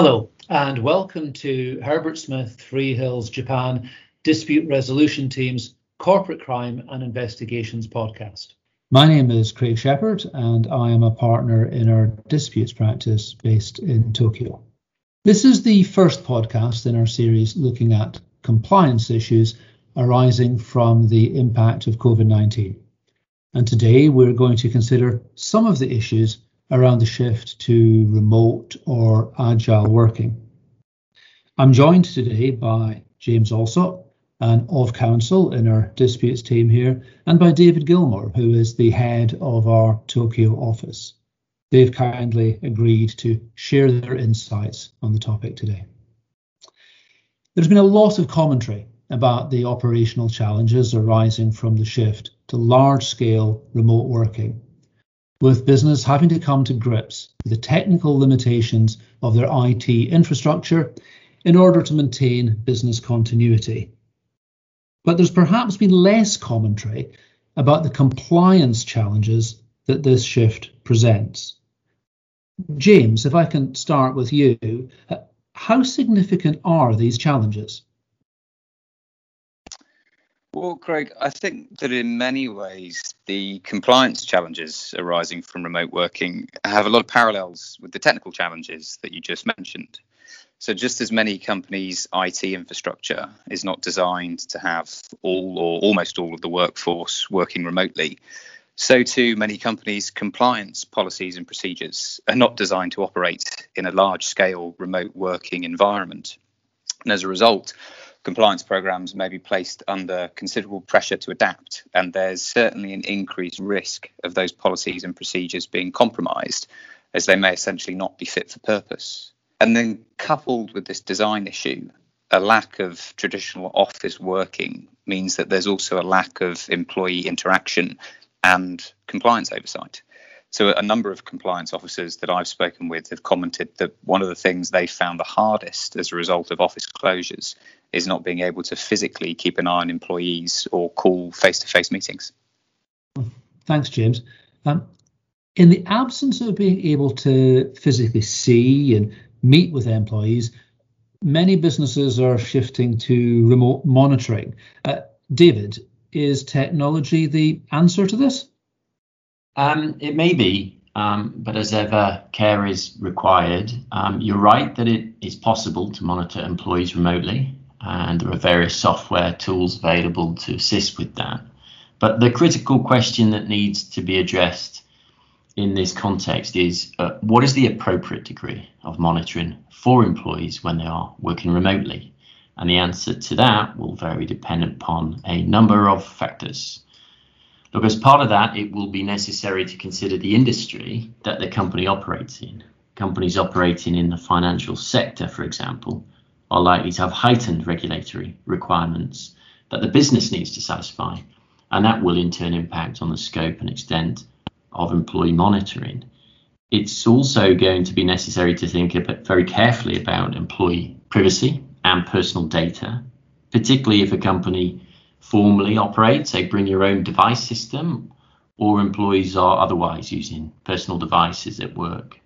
Hello, and welcome to Herbert Smith Freehills Japan Dispute Resolution Team's Corporate Crime and Investigations podcast. My name is Craig Shepherd, and I am a partner in our disputes practice based in Tokyo. This is the first podcast in our series looking at compliance issues arising from the impact of COVID 19. And today we're going to consider some of the issues around the shift to remote or agile working. I'm joined today by James Allsop, an of counsel in our disputes team here, and by David Gilmore, who is the head of our Tokyo office. They've kindly agreed to share their insights on the topic today. There's been a lot of commentary about the operational challenges arising from the shift to large scale remote working with business having to come to grips with the technical limitations of their IT infrastructure in order to maintain business continuity. But there's perhaps been less commentary about the compliance challenges that this shift presents. James, if I can start with you, how significant are these challenges? Well, Craig, I think that in many ways, the compliance challenges arising from remote working have a lot of parallels with the technical challenges that you just mentioned. So, just as many companies' IT infrastructure is not designed to have all or almost all of the workforce working remotely, so too many companies' compliance policies and procedures are not designed to operate in a large scale remote working environment. And as a result, compliance programs may be placed under considerable pressure to adapt, and there's certainly an increased risk of those policies and procedures being compromised, as they may essentially not be fit for purpose. And then, coupled with this design issue, a lack of traditional office working means that there's also a lack of employee interaction and compliance oversight. So, a number of compliance officers that I've spoken with have commented that one of the things they found the hardest as a result of office closures is not being able to physically keep an eye on employees or call face to face meetings. Thanks, James. Um, in the absence of being able to physically see and meet with employees, many businesses are shifting to remote monitoring. Uh, David, is technology the answer to this? Um, it may be, um, but as ever, care is required. Um, you're right that it is possible to monitor employees remotely, and there are various software tools available to assist with that. But the critical question that needs to be addressed in this context is uh, what is the appropriate degree of monitoring for employees when they are working remotely? And the answer to that will vary dependent upon a number of factors. Look, as part of that, it will be necessary to consider the industry that the company operates in. Companies operating in the financial sector, for example, are likely to have heightened regulatory requirements that the business needs to satisfy, and that will in turn impact on the scope and extent of employee monitoring. It's also going to be necessary to think very carefully about employee privacy and personal data, particularly if a company formally operates a bring your own device system or employees are otherwise using personal devices at work.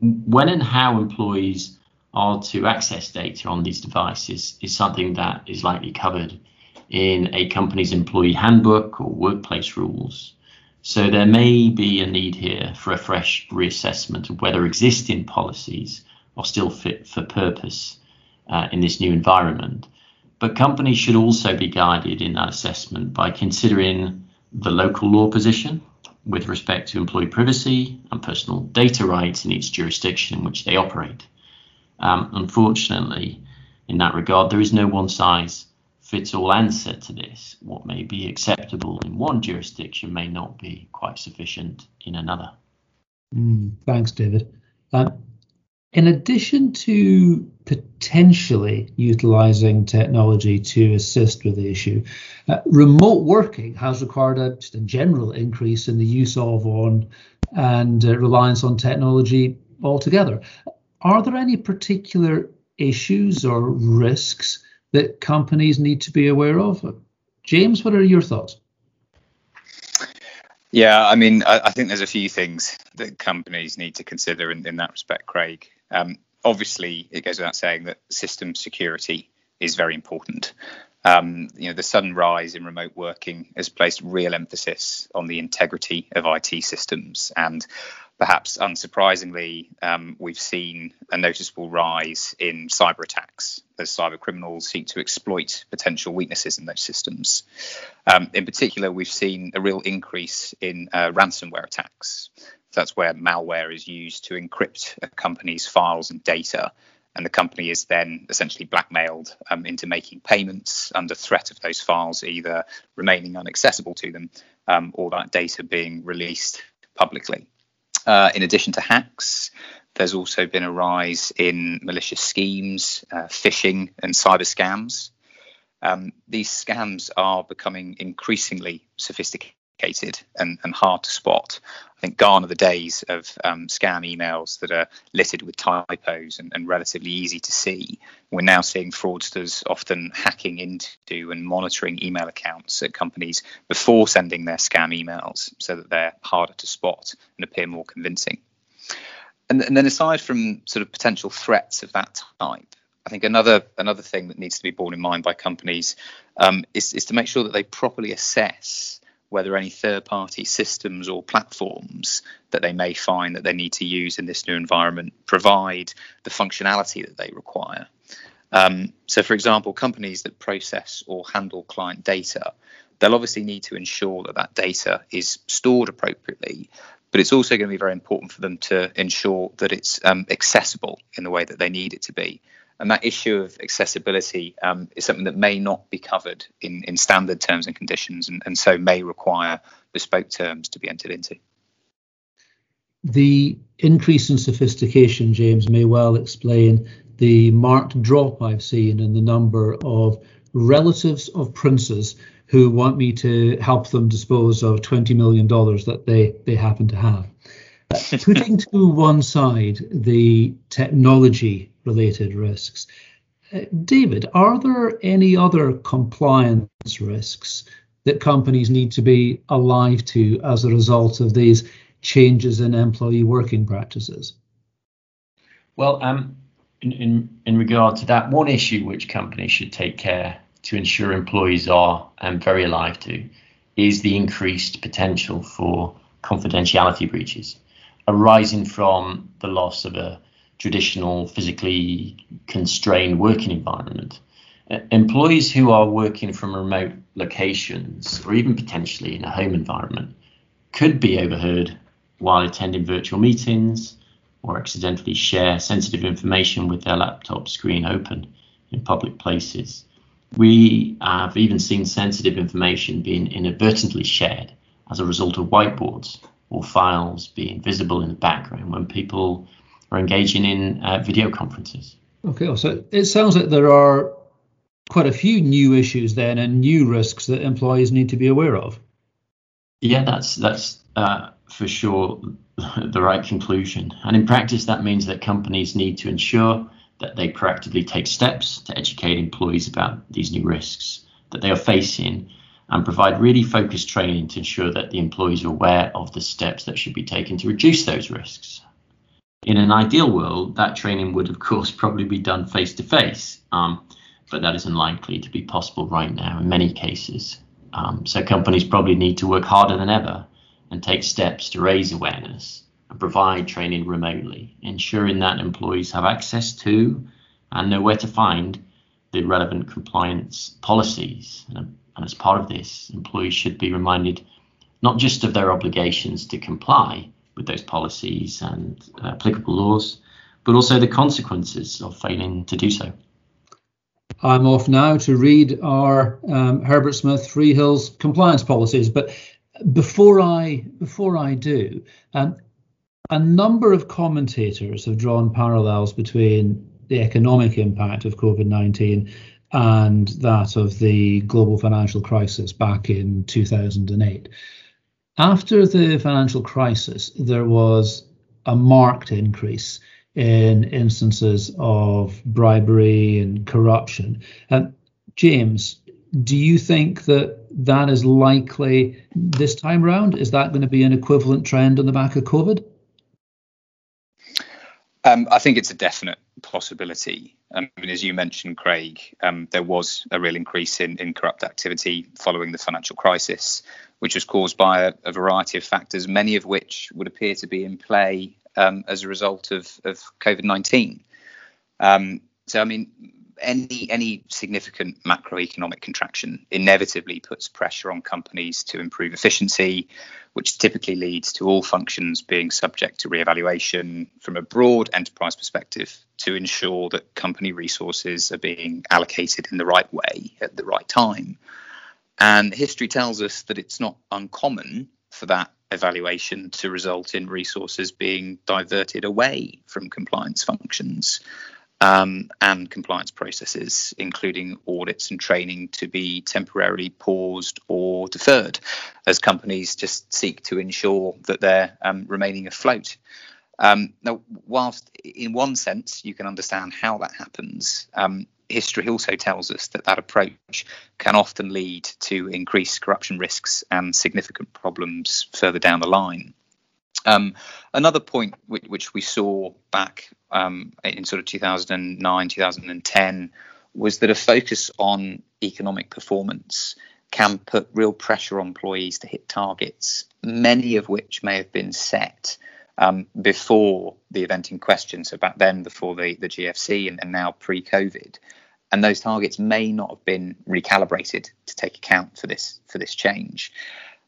When and how employees are to access data on these devices is something that is likely covered in a company's employee handbook or workplace rules. So there may be a need here for a fresh reassessment of whether existing policies are still fit for purpose uh, in this new environment but companies should also be guided in that assessment by considering the local law position with respect to employee privacy and personal data rights in each jurisdiction in which they operate. Um, unfortunately, in that regard, there is no one size fits all answer to this. What may be acceptable in one jurisdiction may not be quite sufficient in another. Mm, thanks, David. Uh, in addition to potentially utilizing technology to assist with the issue, uh, remote working has required a, just a general increase in the use of on and uh, reliance on technology altogether. Are there any particular issues or risks that companies need to be aware of? James, what are your thoughts? Yeah, I mean, I, I, think there's a few things that companies need to consider in, in that respect, Craig. Um, obviously, it goes without saying that system security is very important. Um, you know, the sudden rise in remote working has placed real emphasis on the integrity of IT systems, and perhaps unsurprisingly, um, we've seen a noticeable rise in cyber attacks as cyber criminals seek to exploit potential weaknesses in those systems. Um, in particular, we've seen a real increase in uh, ransomware attacks. That's where malware is used to encrypt a company's files and data and the company is then essentially blackmailed um, into making payments under threat of those files either remaining inaccessible to them um, or that data being released publicly. Uh, in addition to hacks, there's also been a rise in malicious schemes, uh, phishing, and cyber scams. Um, these scams are becoming increasingly sophisticated and, and hard to spot. I think gone are the days of um, scam emails that are littered with typos and, and, relatively easy to see. We're now seeing fraudsters often hacking into and monitoring email accounts at companies before sending their scam emails so that they're harder to spot and appear more convincing. And, and then aside from sort of potential threats of that type, I think another another thing that needs to be borne in mind by companies um, is, is to make sure that they properly assess whether any third party systems or platforms that they may find that they need to use in this new environment provide the functionality that they require. Um, so, for example, companies that process or handle client data, they'll obviously need to ensure that that data is stored appropriately, but it's also going to be very important for them to ensure that it's um, accessible in the way that they need it to be. And that issue of accessibility um, is something that may not be covered in, in standard terms and conditions, and, and so may require bespoke terms to be entered into. The increase in sophistication, James, may well explain the marked drop I've seen in the number of relatives of princes who want me to help them dispose of $20 million that they, they happen to have. Putting to one side the technology related risks. Uh, David, are there any other compliance risks that companies need to be alive to as a result of these changes in employee working practices? Well, um, in, in, in regard to that, one issue which companies should take care to ensure employees are um, very alive to is the increased potential for confidentiality breaches arising from the loss of a traditional physically constrained working environment. Employees who are working from remote locations or even potentially in a home environment could be overheard while attending virtual meetings or accidentally share sensitive information with their laptop screen open in public places. We have even seen sensitive information being inadvertently shared as a result of whiteboards or files being visible in the background when people are engaging in uh, video conferences. Okay, so it sounds like there are quite a few new issues then and new risks that employees need to be aware of. Yeah, that's that's uh, for sure the right conclusion. And in practice, that means that companies need to ensure that they proactively take steps to educate employees about these new risks that they are facing and provide really focused training to ensure that the employees are aware of the steps that should be taken to reduce those risks. In an ideal world, that training would, of course, probably be done face to face, but that is unlikely to be possible right now in many cases. Um, so companies probably need to work harder than ever and take steps to raise awareness and provide training remotely, ensuring that employees have access to and know where to find the relevant compliance policies. And, and as part of this, employees should be reminded not just of their obligations to comply, with those policies and uh, applicable laws, but also the consequences of failing to do so. I'm off now to read our um, Herbert Smith Freehills compliance policies, but before I before I do, um, a number of commentators have drawn parallels between the economic impact of COVID-19 and that of the global financial crisis back in 2008. After the financial crisis, there was a marked increase in instances of bribery and corruption. And James, do you think that that is likely this time round? Is that going to be an equivalent trend on the back of COVID? Um, I think it's a definite possibility. I mean, as you mentioned, Craig, um, there was a real increase in, in corrupt activity following the financial crisis, which was caused by a, a variety of factors, many of which would appear to be in play um, as a result of, of COVID 19. Um, so, I mean, any any significant macroeconomic contraction inevitably puts pressure on companies to improve efficiency, which typically leads to all functions being subject to re-evaluation from a broad enterprise perspective to ensure that company resources are being allocated in the right way at the right time. And history tells us that it's not uncommon for that evaluation to result in resources being diverted away from compliance functions um, and compliance processes, including audits and training, to be temporarily paused or deferred as companies just seek to ensure that they're um, remaining afloat. Um, now, whilst in one sense you can understand how that happens, um, history also tells us that that approach can often lead to increased corruption risks and significant problems further down the line. Um, another point which, which, we saw back um, in sort of 2009, 2010 was that a focus on economic performance can put real pressure on employees to hit targets, many of which may have been set um, before the event in question. So back then, before the, the GFC and, and now pre COVID. And those targets may not have been recalibrated to take account for this for this change.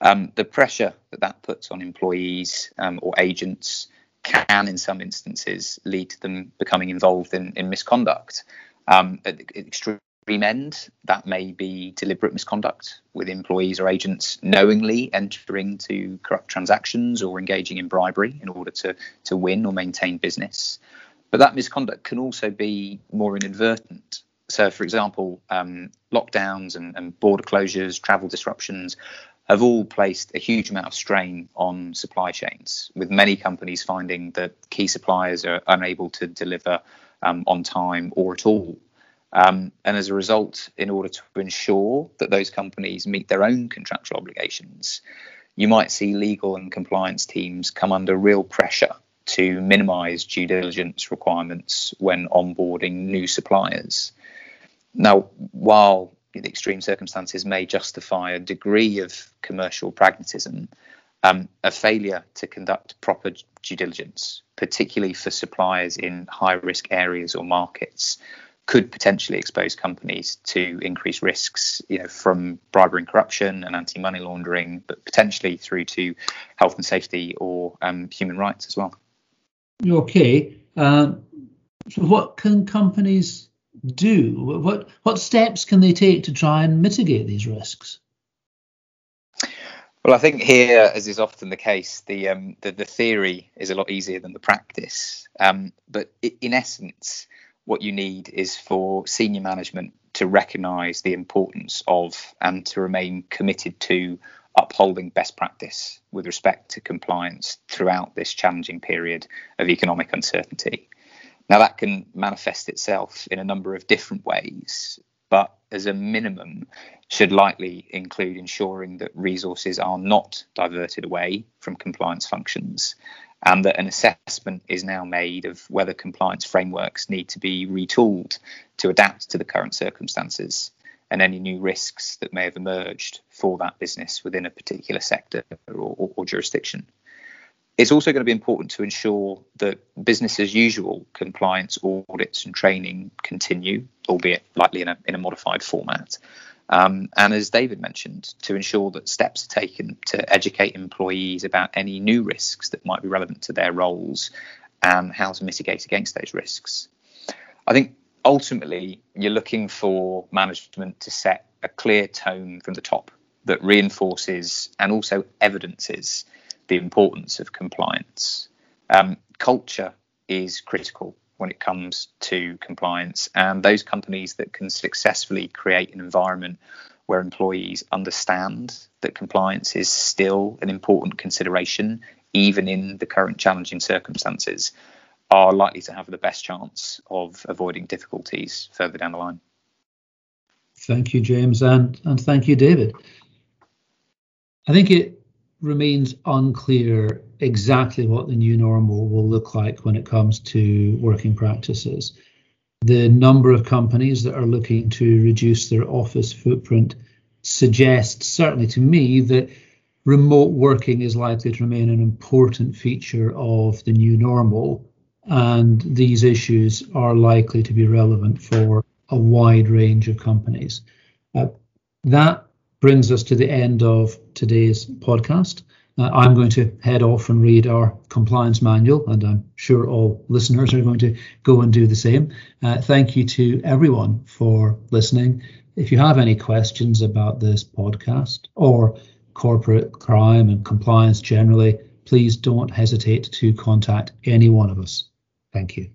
Um, the pressure that that puts on employees um, or agents can, in some instances, lead to them becoming involved in, in misconduct. Um, at the extreme end, that may be deliberate misconduct with employees or agents knowingly entering into corrupt transactions or engaging in bribery in order to, to win or maintain business. But that misconduct can also be more inadvertent. So, for example, um, lockdowns and, and border closures, travel disruptions have all placed a huge amount of strain on supply chains, with many companies finding that key suppliers are unable to deliver um, on time or at all. Um, and as a result, in order to ensure that those companies meet their own contractual obligations, you might see legal and compliance teams come under real pressure to minimize due diligence requirements when onboarding new suppliers. Now, while the extreme circumstances may justify a degree of commercial pragmatism, um, a failure to conduct proper due diligence, particularly for suppliers in high risk areas or markets, could potentially expose companies to increased risks, you know, from bribery and corruption and anti-money laundering, but potentially through to health and safety or um, human rights as well. Okay. Uh, so what can companies do? What what steps can they take to try and mitigate these risks? Well, I think here, as is often the case, the um, the, the, theory is a lot easier than the practice. Um, but in essence, what you need is for senior management to recognise the importance of and to remain committed to upholding best practice with respect to compliance throughout this challenging period of economic uncertainty. Now, that can manifest itself in a number of different ways, but as a minimum, should likely include ensuring that resources are not diverted away from compliance functions and that an assessment is now made of whether compliance frameworks need to be retooled to adapt to the current circumstances and any new risks that may have emerged for that business within a particular sector or, or, or jurisdiction. It's also going to be important to ensure that business as usual compliance audits and training continue, albeit likely in a, in a modified format. Um, and as David mentioned, to ensure that steps are taken to educate employees about any new risks that might be relevant to their roles and how to mitigate against those risks. I think ultimately you're looking for management to set a clear tone from the top that reinforces and also evidences the importance of compliance. Um, culture is critical when it comes to compliance, and those companies that can successfully create an environment where employees understand that compliance is still an important consideration, even in the current challenging circumstances, are likely to have the best chance of avoiding difficulties further down the line. Thank you, James, and, and thank you, David. I think it remains unclear exactly what the new normal will look like when it comes to working practices. The number of companies that are looking to reduce their office footprint suggests, certainly to me, that remote working is likely to remain an important feature of the new normal, and these issues are likely to be relevant for a wide range of companies. Uh, that brings us to the end of today's podcast. Uh, I'm going to head off and read our compliance manual, and I'm sure all listeners are going to go and do the same. Uh, thank you to everyone for listening. If you have any questions about this podcast or corporate crime and compliance generally, please don't hesitate to contact any one of us. Thank you.